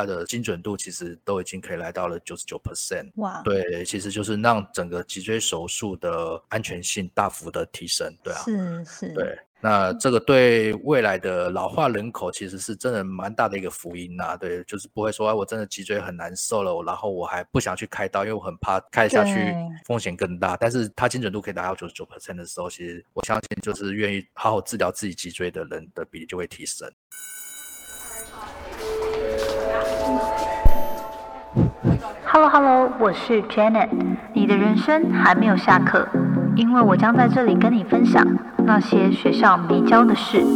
它的精准度其实都已经可以来到了九十九 percent。哇，对，其实就是让整个脊椎手术的安全性大幅的提升。对啊，是是，对。那这个对未来的老化人口其实是真的蛮大的一个福音呐，对，就是不会说哎，我真的脊椎很难受了，然后我还不想去开刀，因为我很怕开下去风险更大。但是它精准度可以达到九十九 percent 的时候，其实我相信就是愿意好好治疗自己脊椎的人的比例就会提升。Hello Hello，我是 Janet，你的人生还没有下课，因为我将在这里跟你分享。那些学校没教的事。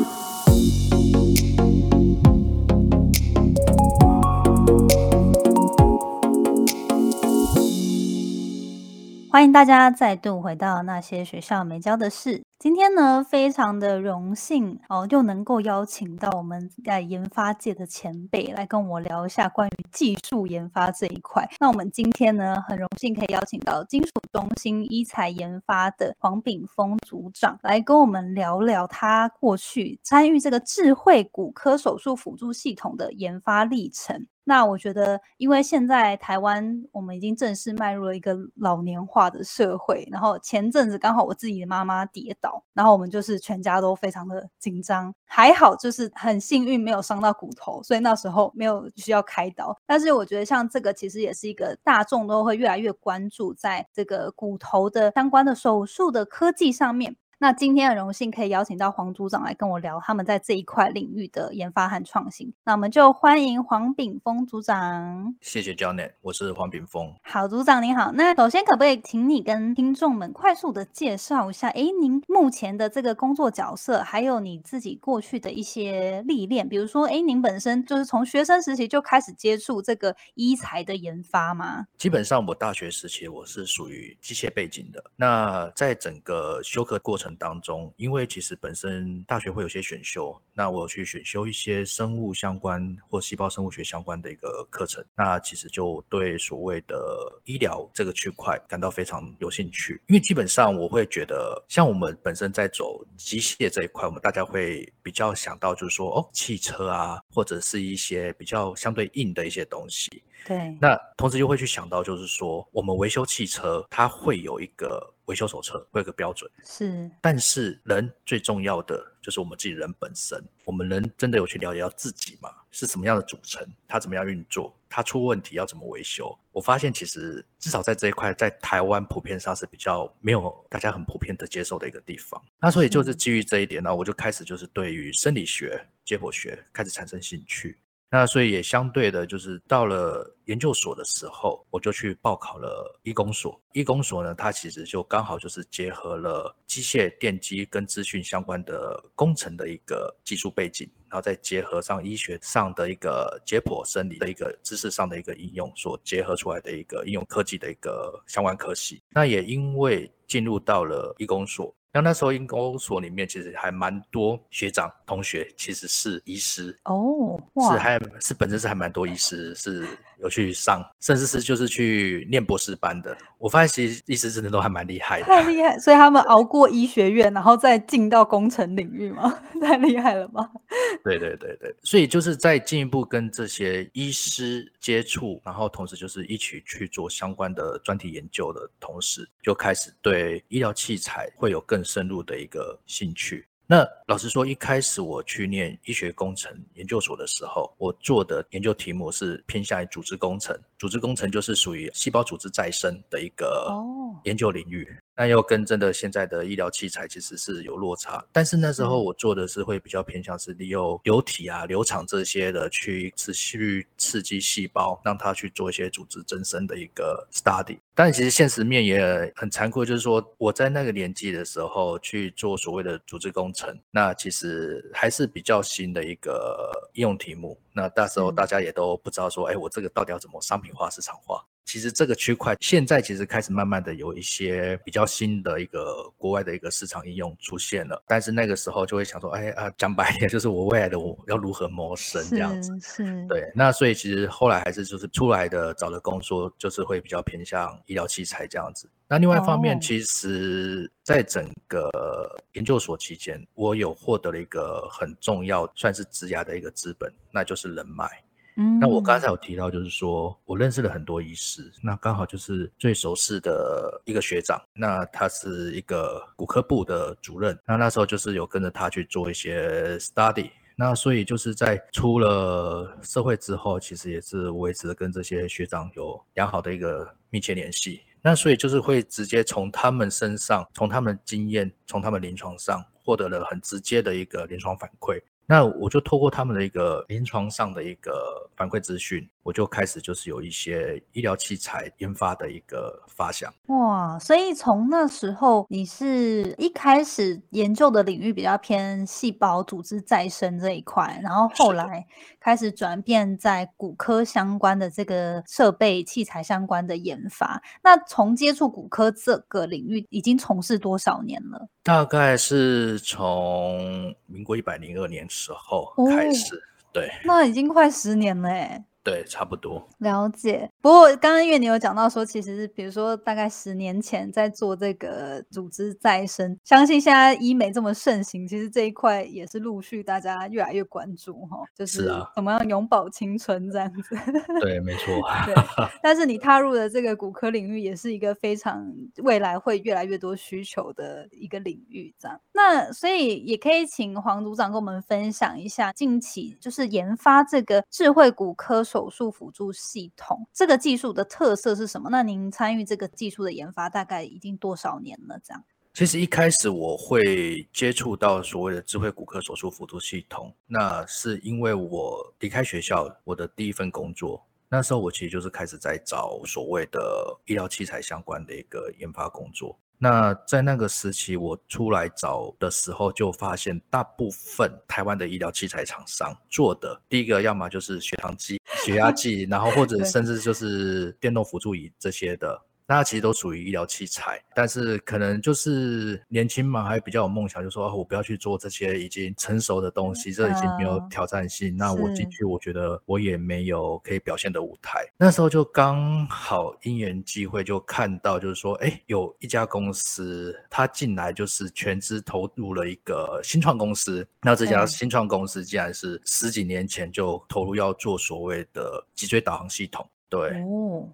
欢迎大家再度回到那些学校没教的事。今天呢，非常的荣幸哦，又能够邀请到我们在研发界的前辈来跟我聊一下关于技术研发这一块。那我们今天呢，很荣幸可以邀请到金属中心医材研发的黄炳峰组长来跟我们聊聊他过去参与这个智慧骨科手术辅助系统的研发历程。那我觉得，因为现在台湾我们已经正式迈入了一个老年化的社会，然后前阵子刚好我自己的妈妈跌然后我们就是全家都非常的紧张，还好就是很幸运没有伤到骨头，所以那时候没有需要开刀。但是我觉得像这个其实也是一个大众都会越来越关注在这个骨头的相关的手术的科技上面。那今天很荣幸可以邀请到黄组长来跟我聊他们在这一块领域的研发和创新。那我们就欢迎黄炳峰组长。谢谢 Janet，我是黄炳峰。好，组长您好。那首先可不可以请你跟听众们快速的介绍一下，哎，您目前的这个工作角色，还有你自己过去的一些历练，比如说，哎，您本身就是从学生时期就开始接触这个医材的研发吗？基本上我大学时期我是属于机械背景的。那在整个修课过程。当中，因为其实本身大学会有些选修，那我去选修一些生物相关或细胞生物学相关的一个课程，那其实就对所谓的医疗这个区块感到非常有兴趣。因为基本上我会觉得，像我们本身在走机械这一块，我们大家会比较想到就是说，哦，汽车啊，或者是一些比较相对硬的一些东西。对。那同时又会去想到，就是说，我们维修汽车，它会有一个。维修手册会有个标准，是，但是人最重要的就是我们自己人本身。我们人真的有去了解到自己吗？是什么样的组成？它怎么样运作？它出问题要怎么维修？我发现其实至少在这一块，在台湾普遍上是比较没有大家很普遍的接受的一个地方。那所以就是基于这一点呢，我就开始就是对于生理学、解剖学开始产生兴趣。那所以也相对的，就是到了研究所的时候，我就去报考了医工所。医工所呢，它其实就刚好就是结合了机械、电机跟资讯相关的工程的一个技术背景，然后再结合上医学上的一个解剖生理的一个知识上的一个应用，所结合出来的一个应用科技的一个相关科系。那也因为进入到了医工所。那那时候，因公所里面其实还蛮多学长同学，其实是医师哦，是还是本身是还蛮多医师是。有去上，甚至是就是去念博士班的。我发现其实医师真的都还蛮厉害的，太厉害。所以他们熬过医学院，然后再进到工程领域吗？太厉害了吧？对对对对。所以就是在进一步跟这些医师接触，然后同时就是一起去做相关的专题研究的同时，就开始对医疗器材会有更深入的一个兴趣。那老实说，一开始我去念医学工程研究所的时候，我做的研究题目是偏向于组织工程。组织工程就是属于细胞组织再生的一个研究领域。那又跟真的现在的医疗器材其实是有落差，但是那时候我做的是会比较偏向是利用流体啊、流场这些的去持续刺激细胞，让它去做一些组织增生的一个 study。但其实现实面也很残酷，就是说我在那个年纪的时候去做所谓的组织工程，那其实还是比较新的一个应用题目。那那时候大家也都不知道说，哎，我这个到底要怎么商品化、市场化？其实这个区块现在其实开始慢慢的有一些比较新的一个国外的一个市场应用出现了，但是那个时候就会想说，哎啊，讲白一点，就是我未来的我要如何谋生这样子。是。对，那所以其实后来还是就是出来的找的工作就是会比较偏向医疗器材这样子。那另外一方面，其实在整个研究所期间，我有获得了一个很重要算是职涯的一个资本，那就是人脉。嗯，那我刚才有提到，就是说我认识了很多医师，那刚好就是最熟识的一个学长，那他是一个骨科部的主任，那那时候就是有跟着他去做一些 study，那所以就是在出了社会之后，其实也是维持跟这些学长有良好的一个密切联系，那所以就是会直接从他们身上，从他们经验，从他们临床上获得了很直接的一个临床反馈。那我就透过他们的一个临床上的一个反馈资讯，我就开始就是有一些医疗器材研发的一个发想。哇，所以从那时候你是一开始研究的领域比较偏细胞组织再生这一块，然后后来开始转变在骨科相关的这个设备器材相关的研发。那从接触骨科这个领域已经从事多少年了？大概是从民国一百零二年时候开始，对，那已经快十年了哎。对，差不多了解。不过刚刚因为你有讲到说，其实比如说大概十年前在做这个组织再生，相信现在医美这么盛行，其实这一块也是陆续大家越来越关注哈，就是怎么样永葆青春这样子。对，没错。对，但是你踏入的这个骨科领域，也是一个非常未来会越来越多需求的一个领域，这样。那所以也可以请黄组长跟我们分享一下，近期就是研发这个智慧骨科。手术辅助系统这个技术的特色是什么？那您参与这个技术的研发大概已经多少年了？这样，其实一开始我会接触到所谓的智慧骨科手术辅助系统，那是因为我离开学校，我的第一份工作，那时候我其实就是开始在找所谓的医疗器材相关的一个研发工作。那在那个时期，我出来找的时候，就发现大部分台湾的医疗器材厂商做的，第一个要么就是血糖机、血压计，然后或者甚至就是电动辅助仪这些的。那其实都属于医疗器材，但是可能就是年轻嘛，还比较有梦想，就说我不要去做这些已经成熟的东西，这已经没有挑战性。那我进去，我觉得我也没有可以表现的舞台。那时候就刚好因缘际会，就看到就是说，哎，有一家公司，他进来就是全资投入了一个新创公司。那这家新创公司竟然是十几年前就投入要做所谓的脊椎导航系统。对，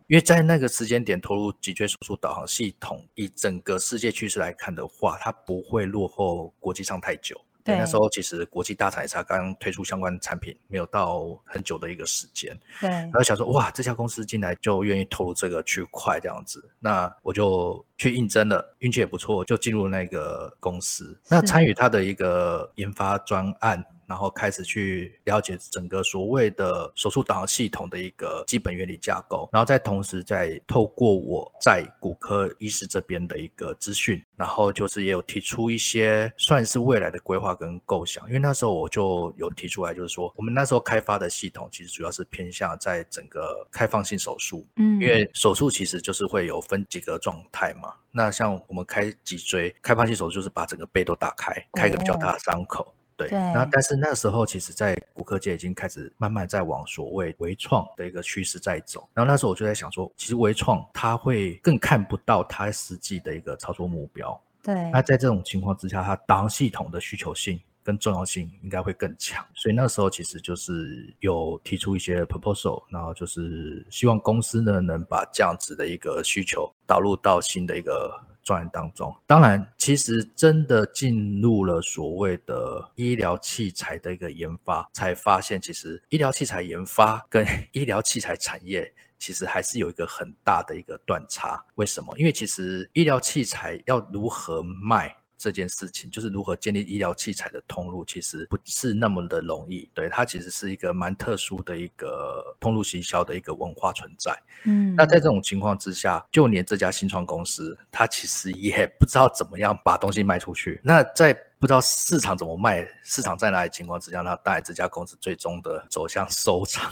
因为在那个时间点投入脊椎手术导航系统，以整个世界趋势来看的话，它不会落后国际上太久。对，那时候其实国际大厂也才刚推出相关产品，没有到很久的一个时间。对，然后想说，哇，这家公司进来就愿意投入这个区块这样子，那我就去应征了，运气也不错，就进入那个公司，那参与他的一个研发专案。然后开始去了解整个所谓的手术导航系统的一个基本原理架构，然后再同时再透过我在骨科医师这边的一个资讯，然后就是也有提出一些算是未来的规划跟构想。因为那时候我就有提出来，就是说我们那时候开发的系统其实主要是偏向在整个开放性手术，嗯，因为手术其实就是会有分几个状态嘛。那像我们开脊椎开放性手术，就是把整个背都打开，开一个比较大的伤口。对，那但是那时候其实，在骨科界已经开始慢慢在往所谓微创的一个趋势在走。然后那时候我就在想说，其实微创它会更看不到它实际的一个操作目标。对，那在这种情况之下，它导航系统的需求性跟重要性应该会更强。所以那时候其实就是有提出一些 proposal，然后就是希望公司呢能把这样子的一个需求导入到新的一个。专案当中，当然，其实真的进入了所谓的医疗器材的一个研发，才发现其实医疗器材研发跟 医疗器材产业其实还是有一个很大的一个断差。为什么？因为其实医疗器材要如何卖？这件事情就是如何建立医疗器材的通路，其实不是那么的容易。对它其实是一个蛮特殊的一个通路行销的一个文化存在。嗯，那在这种情况之下，就连这家新创公司，它其实也不知道怎么样把东西卖出去。那在不知道市场怎么卖，市场在哪里情况之下，那带这家公司最终的走向收场，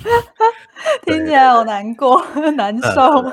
听起来好难过，难受。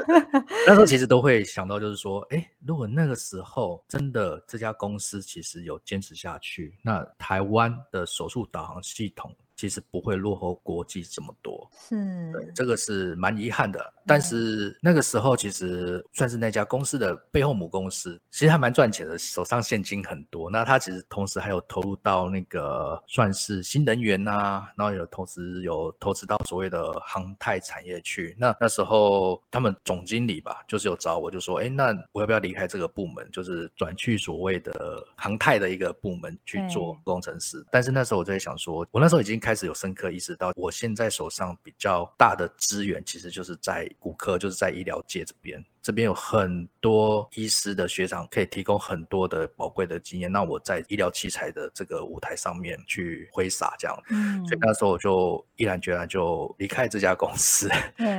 那时候其实都会想到，就是说，哎，如果那个时候真的这家公司其实有坚持下去，那台湾的手术导航系统其实不会落后国际这么多。是，对，这个是蛮遗憾的。但是那个时候其实算是那家公司的背后母公司，其实还蛮赚钱的，手上现金很多。那他其实同时还有投入到那个算是新能源呐，然后有同时有投资到所谓的航太产业去。那那时候他们总经理吧，就是有找我，就说，哎，那我要不要离开这个部门，就是转去所谓的航太的一个部门去做工程师？但是那时候我就在想说，我那时候已经开始有深刻意识到，我现在手上比较大的资源，其实就是在骨科，就是在医疗界这边。这边有很多医师的学长可以提供很多的宝贵的经验，那我在医疗器材的这个舞台上面去挥洒，这样，嗯，所以那时候我就毅然决然就离开这家公司，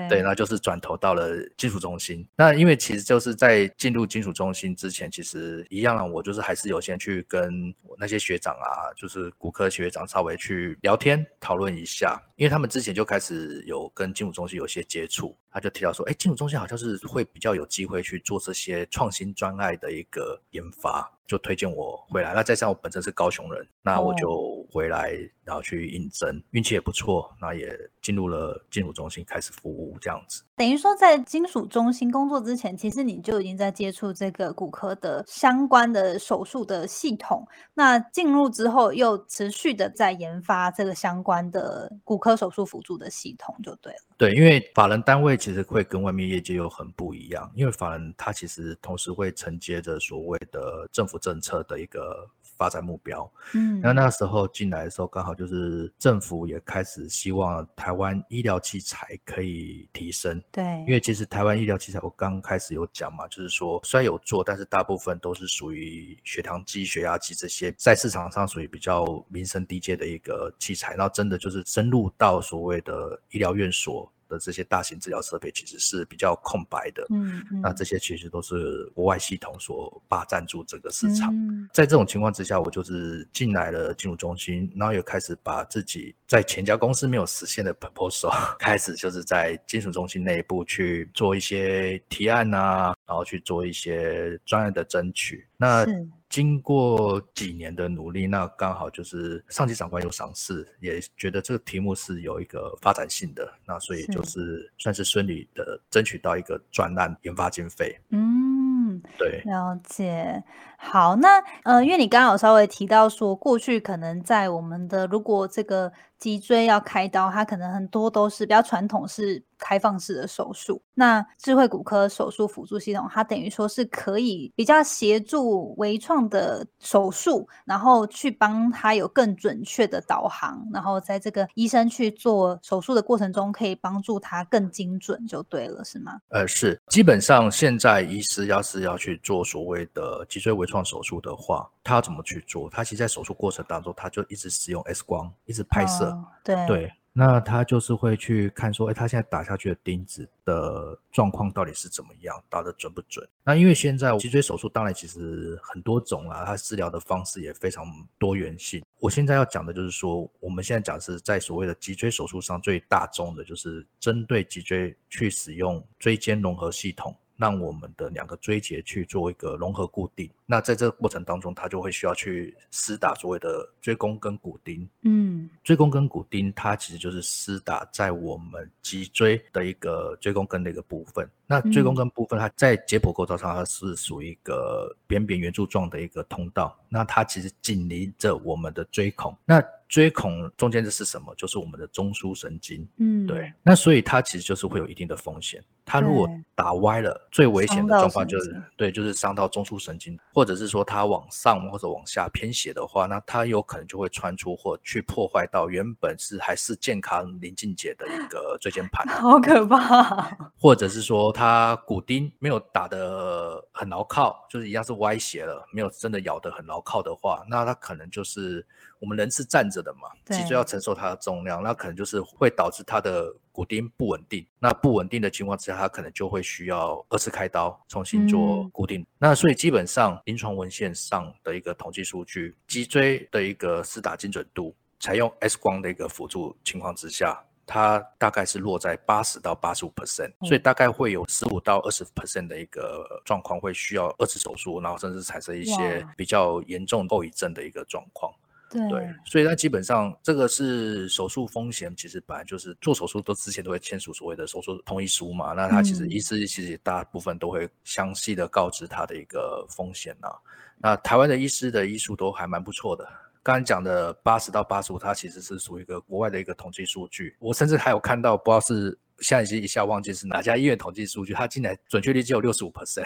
对，那就是转投到了金属中心。那因为其实就是在进入金属中心之前，其实一样，我就是还是有先去跟那些学长啊，就是骨科学长稍微去聊天讨论一下，因为他们之前就开始有跟金属中心有些接触。他就提到说，哎，金属中心好像是会比较有机会去做这些创新专案的一个研发。就推荐我回来，那再加上我本身是高雄人，那我就回来，然后去应征，运气也不错，那也进入了金属中心开始服务这样子。等于说，在金属中心工作之前，其实你就已经在接触这个骨科的相关的手术的系统。那进入之后，又持续的在研发这个相关的骨科手术辅助的系统，就对了。对，因为法人单位其实会跟外面业界又很不一样，因为法人他其实同时会承接着所谓的政府。政策的一个发展目标，嗯，那那时候进来的时候，刚好就是政府也开始希望台湾医疗器材可以提升，对，因为其实台湾医疗器材我刚开始有讲嘛，就是说虽然有做，但是大部分都是属于血糖机、血压机这些，在市场上属于比较民生低阶的一个器材，然后真的就是深入到所谓的医疗院所。的这些大型治疗设备其实是比较空白的，嗯，那这些其实都是国外系统所霸占住整个市场。在这种情况之下，我就是进来了金融中心，然后又开始把自己在前家公司没有实现的 proposal，开始就是在金属中心内部去做一些提案啊，然后去做一些专业的争取。那经过几年的努力，那刚好就是上级长官有赏识，也觉得这个题目是有一个发展性的，那所以就是算是顺利的争取到一个专案研发经费。嗯，对，了解。好，那呃，因为你刚刚有稍微提到说，过去可能在我们的如果这个脊椎要开刀，它可能很多都是比较传统是开放式的手术。那智慧骨科手术辅助系统，它等于说是可以比较协助微创的手术，然后去帮他有更准确的导航，然后在这个医生去做手术的过程中，可以帮助他更精准，就对了，是吗？呃，是，基本上现在医师要是要去做所谓的脊椎微创手术的话，他要怎么去做？他其实，在手术过程当中，他就一直使用 X 光，一直拍摄。对对，那他就是会去看说，哎，他现在打下去的钉子的状况到底是怎么样，打的准不准？那因为现在脊椎手术当然其实很多种啦，它治疗的方式也非常多元性。我现在要讲的就是说，我们现在讲是在所谓的脊椎手术上最大宗的，就是针对脊椎去使用椎间融合系统。让我们的两个椎节去做一个融合固定，那在这个过程当中，它就会需要去施打所谓的椎弓跟骨钉。嗯，椎弓跟骨钉它其实就是施打在我们脊椎的一个椎弓根的一个部分。那椎弓根部分，它在解剖构造上，它是属于一个扁扁圆柱状的一个通道。那它其实紧邻着我们的椎孔。那椎孔中间这是什么？就是我们的中枢神经。嗯，对。那所以它其实就是会有一定的风险。它如果打歪了，最危险的状况就是对，就是伤到中枢神经，或者是说它往上或者往下偏斜的话，那它有可能就会穿出或去破坏到原本是还是健康临近节的一个椎间盘。好可怕！或者是说它骨钉没有打得很牢靠，就是一样是歪斜了，没有真的咬得很牢靠的话，那它可能就是我们人是站着的嘛，脊椎要承受它的重量，那可能就是会导致它的。骨钉不稳定，那不稳定的情况之下，它可能就会需要二次开刀重新做固定。那所以基本上临床文献上的一个统计数据，脊椎的一个四打精准度，采用 X 光的一个辅助情况之下，它大概是落在八十到八十五 percent，所以大概会有十五到二十 percent 的一个状况会需要二次手术，然后甚至产生一些比较严重后遗症的一个状况。对对，所以他基本上这个是手术风险，其实本来就是做手术都之前都会签署所谓的手术同意书嘛。那他其实嗯医师其实大部分都会详细的告知他的一个风险啊。那台湾的医师的医术都还蛮不错的。刚才讲的八十到八十五，它其实是属于一个国外的一个统计数据。我甚至还有看到，不知道是现在已经一下忘记是哪家医院统计数据，它竟然准确率只有六十五 percent。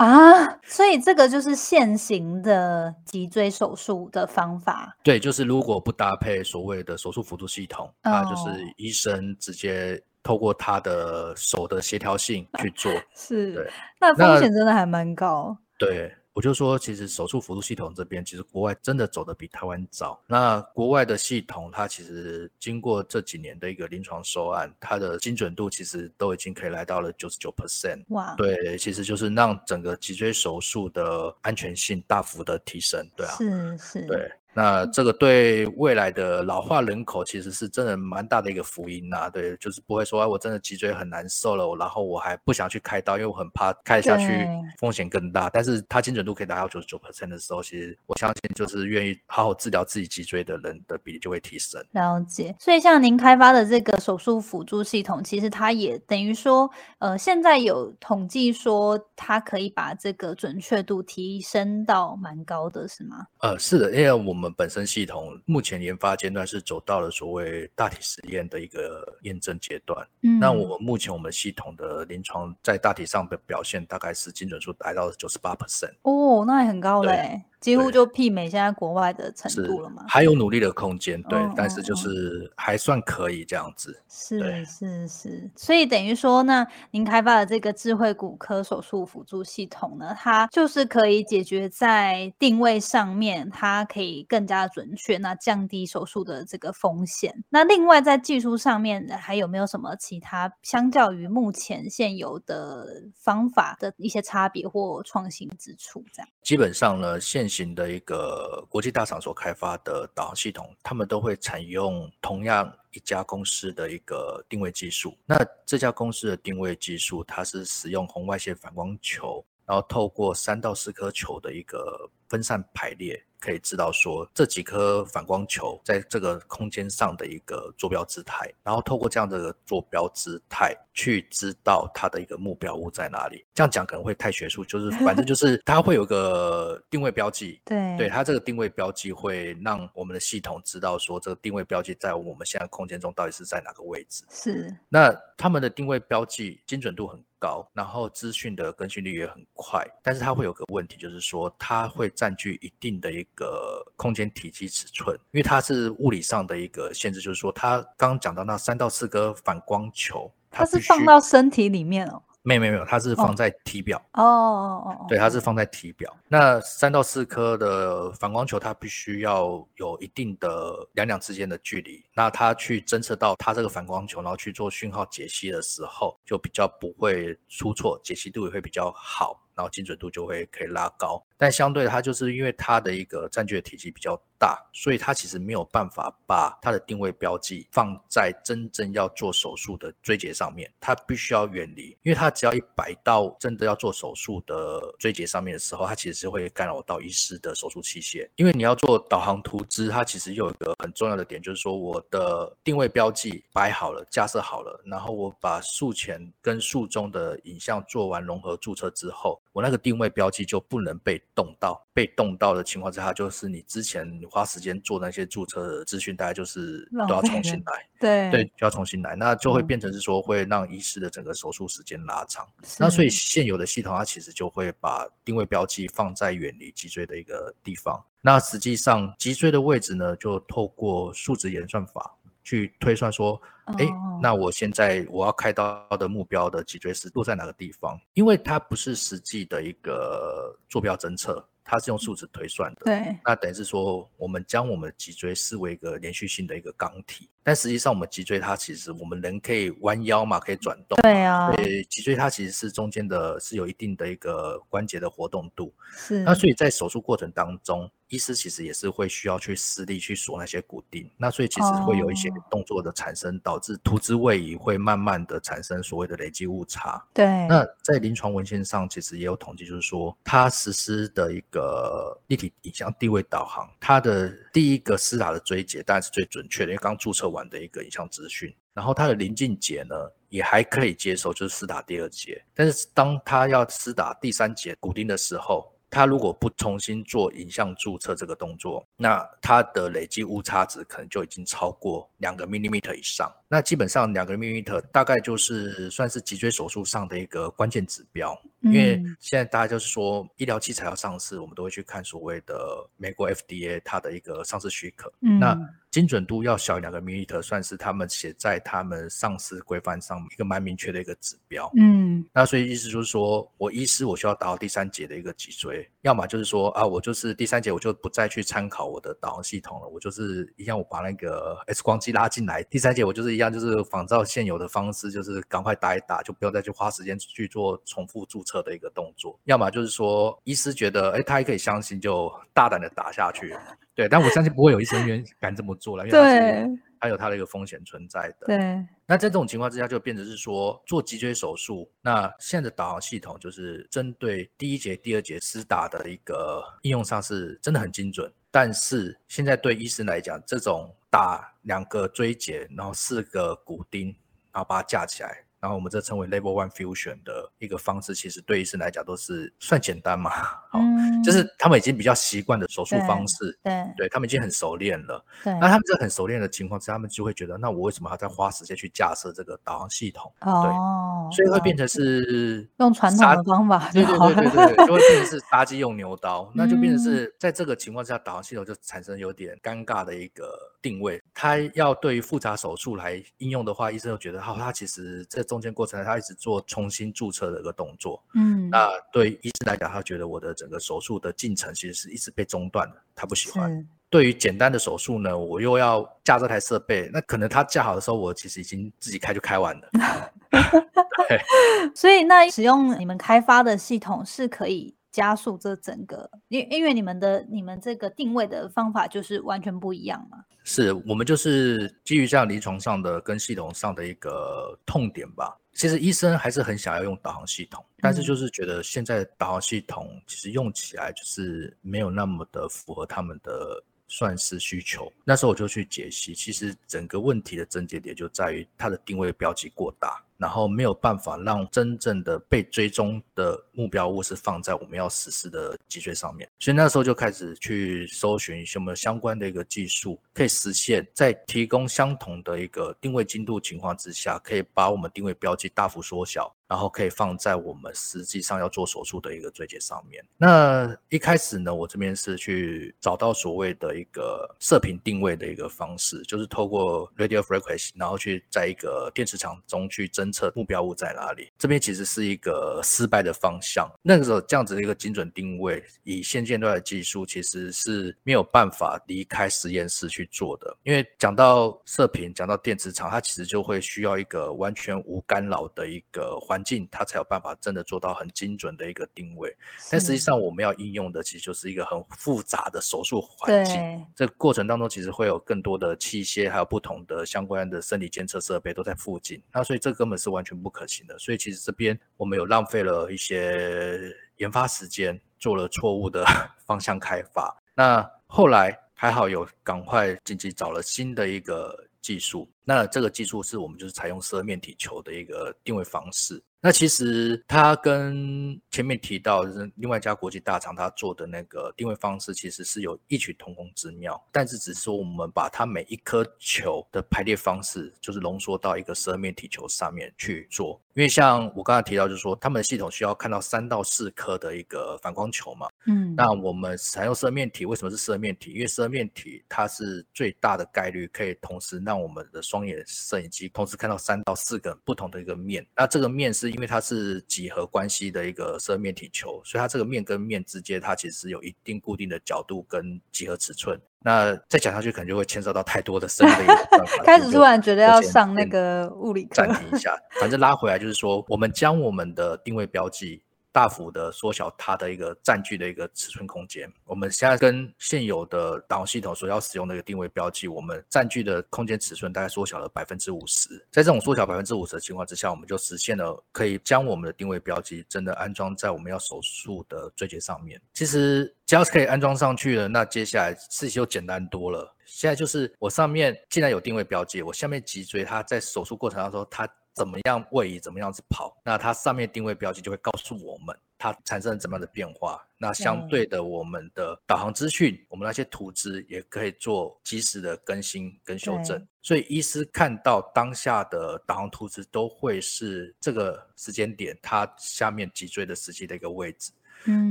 啊，所以这个就是现行的脊椎手术的方法。对，就是如果不搭配所谓的手术辅助系统，啊，就哦是医生直接透过他的手的协调性去做。是对，那风险真的还蛮高。对，我就说，其实手术辅助系统这边，其实国外真的走的比台湾早。那国外的系统，它其实经过这几年的一个临床收案，它的精准度其实都已经可以来到了九十九 percent。哇，对，其实就是让整个脊椎手术的安全性大幅的提升。对啊，是是，对，那这个对未来的老化人口其实是真的蛮大的一个福音呐、对，就是不会说，哎，我真的脊椎很难受了，然后我还不想去开刀，因为我很怕开下去风险更大。但是它精准度可以达到九十九 percent 的时候，其实我相信就是愿意好好治疗自己脊椎的人的比例就会提升。了解，所以像您开发的这个手术辅助系统，其实它也等于说，呃，现在有统计说它可以把这个准确度提升到蛮高的，是吗？呃，是的，因为我们本身系统目前研发阶段是走到了所谓大体实验的一个验证阶段。嗯，那我们目前我们系统的临床在大体上的表现大概是精准数达到九十八 percent，哦，那也很高嘞，几乎就媲美现在国外的程度了嘛。还有努力的空间，对，嗯但是就是还算可以这样子。是是是，所以等于说，那您开发的这个智慧骨科手术辅助系统呢，它就是可以解决在定位上面，它可以更加准确，那降低手术的这个风险。那另外在技术上面，还有没有什么其他相较于目前现有的方法的一些差别或创新之处？这样，基本上呢，现型的一个国际大厂所开发的导航系统，他们都会采用同样一家公司的一个定位技术。那这家公司的定位技术，它是使用红外线反光球，然后透过三到四颗球的一个分散排列，可以知道说这几颗反光球在这个空间上的一个坐标姿态，然后透过这样的坐标姿态去知道它的一个目标物在哪里。这样讲可能会太学术，就是 反正就是它会有个定位标记，对对它这个定位标记会让我们的系统知道说这个定位标记在我们现在空间中到底是在哪个位置。是那他们的定位标记精准度很高，然后资讯的更新率也很快，但是它会有个问题，就是说它会占据一定的一个空间体积尺寸，因为它是物理上的一个限制，就是说它刚刚讲到那三到四个反光球，它是放到身体里面哦。没有没有没有，它是放在体表。哦哦哦，对，它是放在体表。那三到四颗的反光球，它必须要有一定的两两之间的距离。那它去侦测到它这个反光球，然后去做讯号解析的时候，就比较不会出错，解析度也会比较好，然后精准度就会可以拉高。但相对它就是因为它的一个占据的体积比较大，所以它其实没有办法把它的定位标记放在真正要做手术的椎节上面，它必须要远离，因为它只要一摆到真的要做手术的椎节上面的时候，它其实是会干扰到医师的手术器械。因为你要做导航图资，它其实有一个很重要的点，就是说我的定位标记摆好了、架设好了，然后我把术前跟术中的影像做完融合注册之后，我那个定位标记就不能被动到。被动到的情况之下，就是你之前花时间做那些注册的资讯，大概就是都要重新来。对对，就要重新来，那就会嗯变成是说会让医师的整个手术时间拉长。那所以是现有的系统，它其实就会把定位标记放在远离脊椎的一个地方。那实际上脊椎的位置呢，就透过数值演算法去推算说，哎、哦那我现在我要开刀的目标的脊椎是落在哪个地方？因为它不是实际的一个坐标侦测，它是用数值推算的。对那等于是说，我们将我们的脊椎视为一个连续性的一个钢体。但实际上我们脊椎它其实我们人可以弯腰嘛，可以转动。对啊，所以脊椎它其实是中间的是有一定的一个关节的活动度。是。那所以在手术过程当中。医师其实也是会需要去施力去锁那些骨钉，那所以其实会有一些动作的产生，导致突之位移会慢慢的产生所谓的累积误差。对。那在临床文献上，其实也有统计，就是说它实施的一个立体影像地位导航，它的第一个施打的追节当然是最准确的，因为刚注册完的一个影像资讯。然后他的临近节呢也还可以接受，就是施打第二节。但是当他要施打第三节骨钉的时候，他如果不重新做影像注册这个动作，那他的累积误差值可能就已经超过两个 millimeter 以上。那基本上两个 millimeter 大概就是算是脊椎手术上的一个关键指标。因为现在大家就是说医疗器材要上市，我们都会去看所谓的美国 FDA 它的一个上市许可。那精准度要小于两个 millimeter，算是他们写在他们上市规范上一个蛮明确的一个指标。嗯，那所以意思就是说，我医师我需要达到第三节的一个脊椎，要么就是说啊，我就是第三节我就不再去参考我的导航系统了，我就是一样我把那个 X 光机拉进来，第三节我就是一样就是仿照现有的方式，就是赶快打一打，就不要再去花时间去做重复注册的一个动作。要么就是说，医师觉得哎，他还可以相信，就大胆的打下去。对，但我相信不会有医生愿 敢这么做了，因为它它有它的一个风险存在的。对，那在这种情况之下，就变成是说做脊椎手术，那现在的导航系统就是针对第一节、第二节施打的一个应用上是真的很精准，但是现在对医生来讲，这种打两个椎节，然后四个骨钉，然后把它架起来。然后我们这称为 Level One Fusion 的一个方式，其实对医生来讲都是算简单嘛，好，就是他们已经比较习惯的手术方式，对，对他们已经很熟练了。对，那他们在很熟练的情况之下，他们就会觉得，那我为什么要再花时间去架设这个导航系统？哦，所以会变成是用传统的方法，对对对对对，就会变成是杀鸡用牛刀，那就变成是在这个情况下，导航系统就产生有点尴尬的一个定位。他要对于复杂手术来应用的话，医生又觉得，好，他其实这。中间过程，他一直做重新注册的一个动作。嗯，那对医生来讲，他觉得我的整个手术的进程其实是一直被中断的，他不喜欢。对于简单的手术呢，我又要架这台设备，那可能他架好的时候，我其实已经自己开就开完了。对，所以那使用你们开发的系统是可以加速这整个，因因为你们的你们这个定位的方法就是完全不一样嘛。是我们就是基于这样临床上的跟系统上的一个痛点吧。其实医生还是很想要用导航系统，但是就是觉得现在导航系统其实用起来就是没有那么的符合他们的算是需求。那时候我就去解析，其实整个问题的症结点就在于它的定位标记过大。然后没有办法让真正的被追踪的目标物是放在我们要实施的脊椎上面，所以那时候就开始去搜寻一些我们相关的一个技术，可以实现，在提供相同的一个定位精度情况之下，可以把我们定位标记大幅缩小。然后可以放在我们实际上要做手术的一个椎节上面。那一开始呢，我这边是去找到所谓的一个射频定位的一个方式，就是透过 radio frequency，然后去在一个电磁场中去侦侦测目标物在哪里。这边其实是一个失败的方向。那个时候这样子的一个精准定位，以现阶段的技术其实是没有办法离开实验室去做的。因为讲到射频，讲到电磁场，它其实就会需要一个完全无干扰的一个环。境它才有办法真的做到很精准的一个定位，但实际上我们要应用的其实就是一个很复杂的手术环境。这过程当中其实会有更多的器械，还有不同的相关的生理监测设备都在附近。那所以这根本是完全不可行的。所以其实这边我们有浪费了一些研发时间，做了错误的 方向开发。那后来还好有赶快紧急找了新的一个技术。那这个技术是我们就是采用色面体球的一个定位方式。那其实它跟前面提到的另外一家国际大厂，它做的那个定位方式其实是有异曲同工之妙，但是只是说我们把它每一颗球的排列方式，就是浓缩到一个十二面体球上面去做。因为像我刚才提到，就是说他们的系统需要看到三到四颗的一个反光球嘛。嗯。那我们采用十二面体，为什么是十二面体？因为十二面体它是最大的概率可以同时让我们的双眼摄影机同时看到三到四个不同的一个面。那这个面是。因为它是几何关系的一个射面体球，所以它这个面跟面之间，它其实有一定固定的角度跟几何尺寸。那再讲下去，可能就会牵涉到太多的生理。开始突然觉得要上那个物理课，暂停一下。反正拉回来就是说，我们将我们的定位标记。大幅的缩小它的一个占据的一个尺寸空间。我们现在跟现有的导航系统所要使用的一个定位标记，我们占据的空间尺寸大概缩小了百分之五十。在这种缩小百分之五十的情况之下，我们就实现了可以将我们的定位标记真的安装在我们要手术的椎节上面。其实只要是可以安装上去了，那接下来事情就简单多了。现在就是我上面既然有定位标记，我下面脊椎它在手术过程当中它。怎么样位移，怎么样子跑，那它上面定位标记就会告诉我们它产生了怎么样的变化。那相对的，我们的导航资讯，我们那些图纸也可以做及时的更新跟修正。所以医师看到当下的导航图纸，都会是这个时间点它下面脊椎的实际的一个位置。嗯，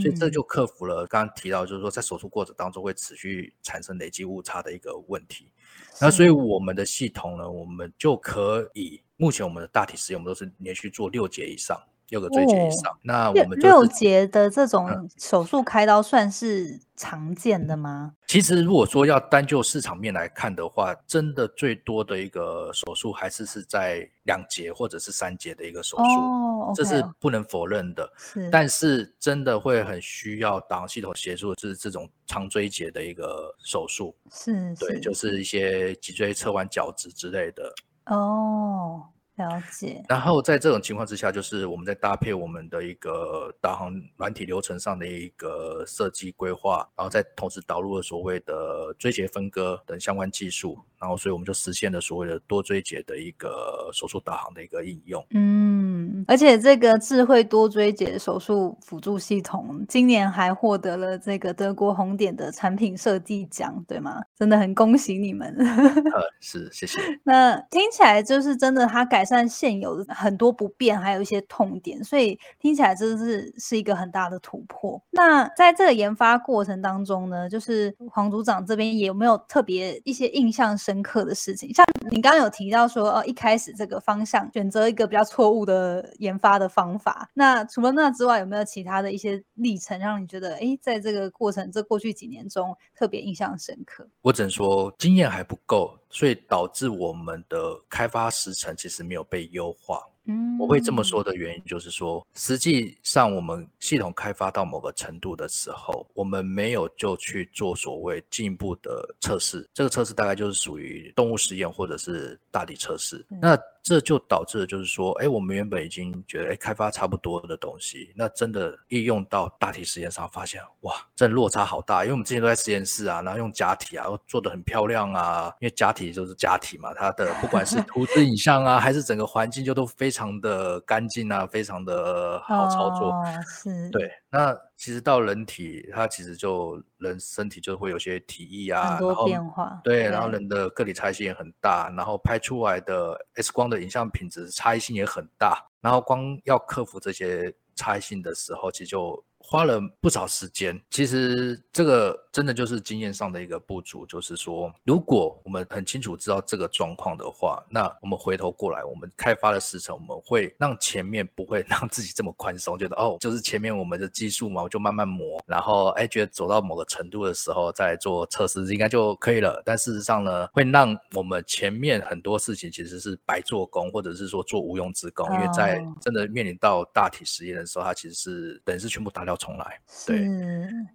所以这就克服了刚刚提到，就是说在手术过程当中会持续产生累积误差的一个问题。那所以我们的系统呢，我们就可以。目前我们的大体实验，我们都是连续做六节以上，六个椎节以上。那我们六节的这种手术开刀算是常见的吗？其实如果说要单就市场面来看的话，真的最多的一个手术还是是在两节或者是三节的一个手术，这是不能否认的。但是真的会很需要导航系统协助，就是这种长椎节的一个手术。是，对，就是一些脊椎侧弯矫直之类的。哦，了解。然后在这种情况之下，就是我们在搭配我们的一个导航软体流程上的一个设计规划，然后再同时导入了所谓的椎节分割等相关技术。然后，所以我们就实现了所谓的多椎节的一个手术导航的一个应用。嗯，而且这个智慧多椎节手术辅助系统今年还获得了这个德国红点的产品设计奖，对吗？真的很恭喜你们。呃，是，谢谢。那听起来就是真的，它改善现有的很多不便，还有一些痛点，所以听起来真的是是一个很大的突破。那在这个研发过程当中呢，就是黄组长这边有没有特别一些印象？深刻的事情，像你刚刚有提到说，哦，一开始这个方向选择一个比较错误的研发的方法。那除了那之外，有没有其他的一些历程，让你觉得，哎，在这个过程，这过去几年中特别印象深刻？我只能说经验还不够，所以导致我们的开发时程其实没有被优化。我会这么说的原因就是说，实际上我们系统开发到某个程度的时候，我们没有就去做所谓进一步的测试。这个测试大概就是属于动物实验或者是大体测试。那这就导致了，就是说，哎，我们原本已经觉得，哎，开发差不多的东西，那真的应用到大体实验上，发现，哇，真落差好大。因为我们之前都在实验室啊，然后用假体啊，做的很漂亮啊。因为假体就是假体嘛，它的不管是图纸影像啊，还是整个环境，就都非常的干净啊，非常的好操作。是，对。那其实到人体，它其实就人身体就会有些体液啊，很多变化。对，然后人的个体差异性也很大，然后拍出来的 X 光的影像品质差异性也很大，然后光要克服这些差异性的时候，其实就。花了不少时间，其实这个真的就是经验上的一个不足，就是说，如果我们很清楚知道这个状况的话，那我们回头过来，我们开发的时程，我们会让前面不会 让自己这么宽松，觉得哦，就是前面我们的技术嘛，我就慢慢磨，然后哎，觉得走到某个程度的时候再做测试应该就可以了。但事实上呢，会让我们前面很多事情其实是白做工，或者是说做无用之功，因为在真的面临到大体实验的时候，它其实是等于是全部打掉。重来，对。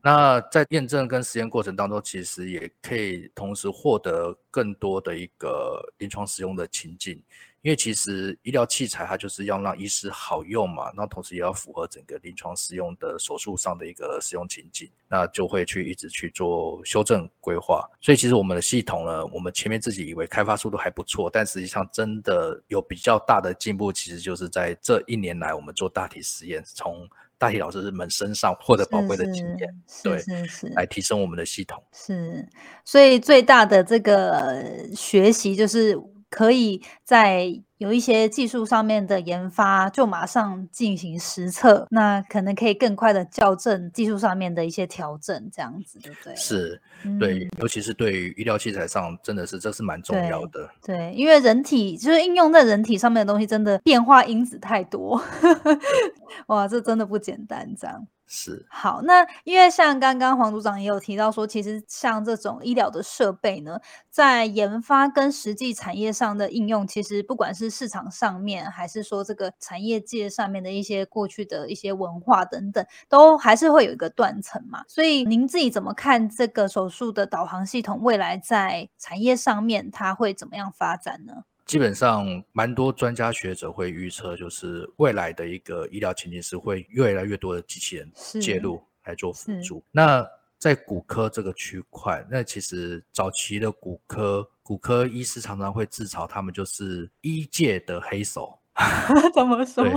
那在验证跟实验过程当中，其实也可以同时获得更多的一个临床使用的情境，因为其实医疗器材它就是要让医师好用嘛，那同时也要符合整个临床使用的手术上的一个使用情境，那就会去一直去做修正规划。所以其实我们的系统呢，我们前面自己以为开发速度还不错，但实际上真的有比较大的进步，其实就是在这一年来我们做大体实验从。大体老师们身上获得宝贵的经验，对，是是，来提升我们的系统。是，所以最大的这个学习就是可以在有一些技术上面的研发，就马上进行实测，那可能可以更快的校正技术上面的一些调整，这样子，对不对？是，对，尤其是对于医疗器材上，真的是这是蛮重要的。对，因为人体就是应用在人体上面的东西，真的变化因子太多，哇，这真的不简单，这样。是好，那因为像刚刚黄组长也有提到说，其实像这种医疗的设备呢，在研发跟实际产业上的应用，其实不管是市场上面，还是说这个产业界上面的一些过去的一些文化等等，都还是会有一个断层嘛。所以您自己怎么看这个手术的导航系统未来在产业上面它会怎么样发展呢？基本上，蛮多专家学者会预测，就是未来的一个医疗情境是会越来越多的机器人介入来做辅助。那在骨科这个区块，那其实早期的骨科骨科医师常常会自嘲，他们就是医界的黑手。怎么说？对，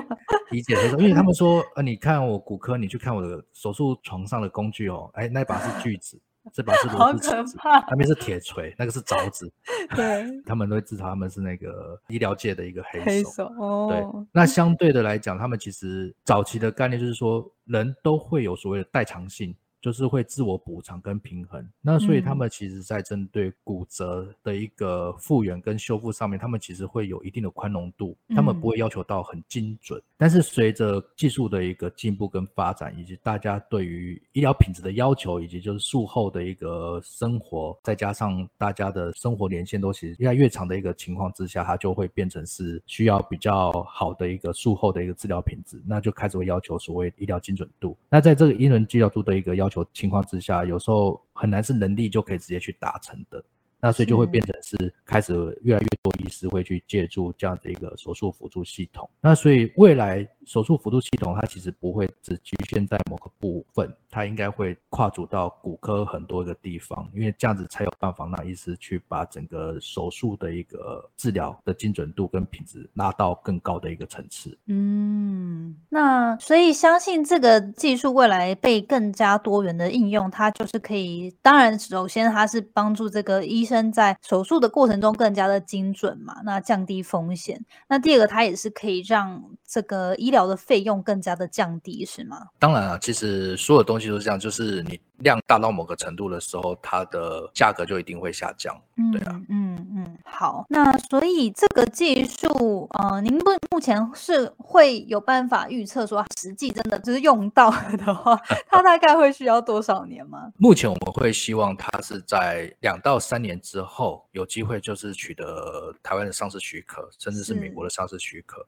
医界黑手，因为他们说，呃，你看我骨科，你去看我的手术床上的工具哦，哎，那把是锯子。这把是螺丝起子，那边是铁锤，那个是凿子。对，他们都会自嘲他们是那个医疗界的一个黑手。哦，对，那相对的来讲，他们其实早期的概念就是说，人都会有所谓的代偿性。就是会自我补偿跟平衡，那所以他们其实在针对骨折的一个复原跟修复上面，他们其实会有一定的宽容度，他们不会要求到很精准。但是随着技术的一个进步跟发展，以及大家对于医疗品质的要求，以及就是术后的一个生活，再加上大家的生活年限都其实越来越长的一个情况之下，它就会变成是需要比较好的一个术后的一个治疗品质，那就开始会要求所谓医疗精准度。那在这个医疗治疗度的一个要求。情况之下，有时候很难是能力就可以直接去达成的。那所以就会变成是开始越来越多医师会去借助这样的一个手术辅助系统。那所以未来手术辅助系统它其实不会只局限在某个部分，它应该会跨足到骨科很多个地方，因为这样子才有办法让医师去把整个手术的一个治疗的精准度跟品质拉到更高的一个层次。嗯，那所以相信这个技术未来被更加多元的应用，它就是可以，当然首先它是帮助这个医。生在手术的过程中更加的精准嘛，那降低风险。那第二个，它也是可以让这个医疗的费用更加的降低，是吗？当然了，其实所有东西都是这样，就是你。量大到某个程度的时候，它的价格就一定会下降。嗯，对啊，嗯嗯，好，那所以这个技术，呃，您不目前是会有办法预测说，实际真的就是用到的话，它大概会需要多少年吗？目前我们会希望它是在两到三年之后有机会，就是取得台湾的上市许可，甚至是美国的上市许可，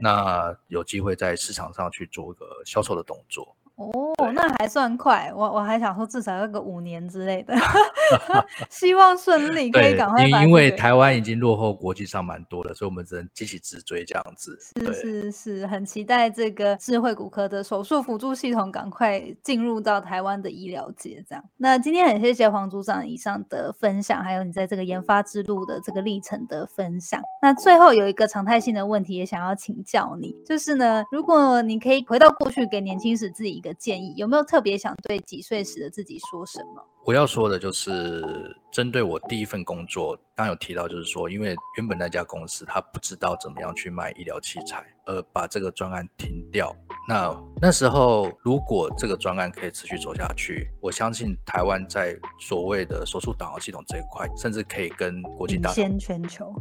那有机会在市场上去做一个销售的动作。哦，那还算快。我我还想说至少要个五年之类的，希望顺利，可以赶快。因因为台湾已经落后国际上蛮多了，所以我们只能继续直追这样子。是是是，很期待这个智慧骨科的手术辅助系统赶快进入到台湾的医疗界。这样，那今天很谢谢黄组长以上的分享，还有你在这个研发之路的这个历程的分享。那最后有一个常态性的问题也想要请教你，就是呢，如果你可以回到过去，给年轻时自己一个。建议有没有特别想对几岁时的自己说什么？我要说的就是针对我第一份工作，刚有提到，就是说，因为原本那家公司他不知道怎么样去卖医疗器材，而把这个专案停掉。那那时候，如果这个专案可以持续走下去，我相信台湾在所谓的手术导航系统这一块，甚至可以跟国际大先全球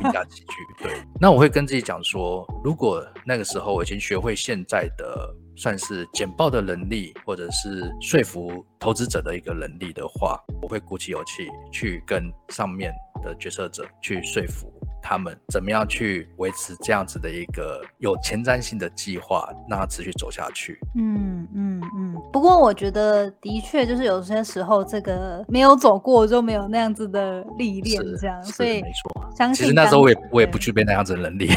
并驾齐驱。对，那我会跟自己讲说，如果那个时候我已经学会现在的。算是简报的能力，或者是说服投资者的一个能力的话，我会鼓起勇气去跟上面的决策者去说服他们，怎么样去维持这样子的一个有前瞻性的计划，让它持续走下去。嗯嗯嗯。不过我觉得的确就是有些时候这个没有走过就没有那样子的历练，这样，所以没错。相信其实那时候我也我也不具备那样子的能力。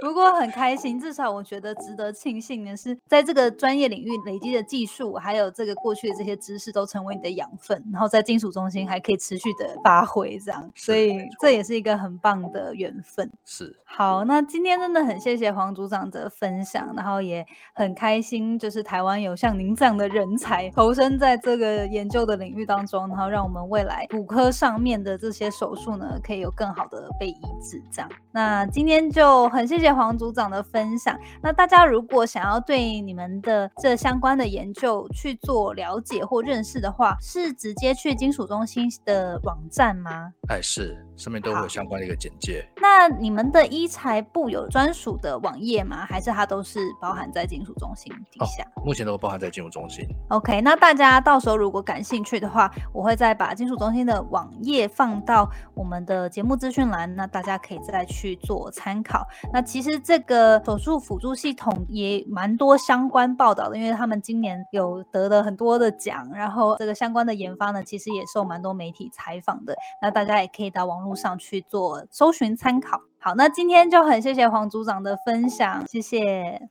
不过很开心，至少我觉得值得庆幸的是，在这个专业领域累积的技术，还有这个过去的这些知识，都成为你的养分，然后在金属中心还可以持续的发挥，这样，所以这也是一个很棒的缘分。是，好，那今天真的很谢谢黄组长的分享，然后也很开心，就是台湾有像您这样的人才投身在这个研究的领域当中，然后让我们未来骨科上面的这些手术呢，可以有更好的被医治。这样，那今天就很谢谢黄组长的分享。那大家如果想要对你们的这相关的研究去做了解或认识的话，是直接去金属中心的网站吗？哎，是，上面都会有相关的一个简介。那你们的医材部有专属的网页吗？还是它都是包含在金属中心底下？目前都包含在金属中心。OK，那大家到时候如果感兴趣的话，我会再把金属中心的网页放到我们的节目资讯栏，那大家可以再去做参考。那其实这个手术辅助系统也蛮多相关报道的，因为他们今年有得了很多的奖，然后这个相关的研发呢，其实也受蛮多媒体采访的。那大家也可以到网络上去做搜寻参考。好，那今天就很谢谢黄组长的分享，谢谢。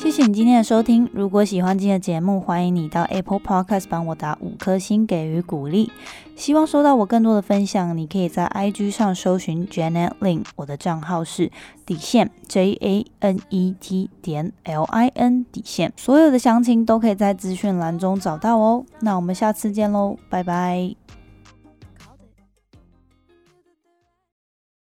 谢谢你今天的收听。如果喜欢今天的节目，欢迎你到 Apple Podcast 帮我打五颗星给予鼓励。希望收到我更多的分享，你可以在 IG 上搜寻 Janet Lin，我的账号是底线 J A N E T 点 L I N 底线。所有的详情都可以在资讯栏中找到哦。那我们下次见喽，拜拜。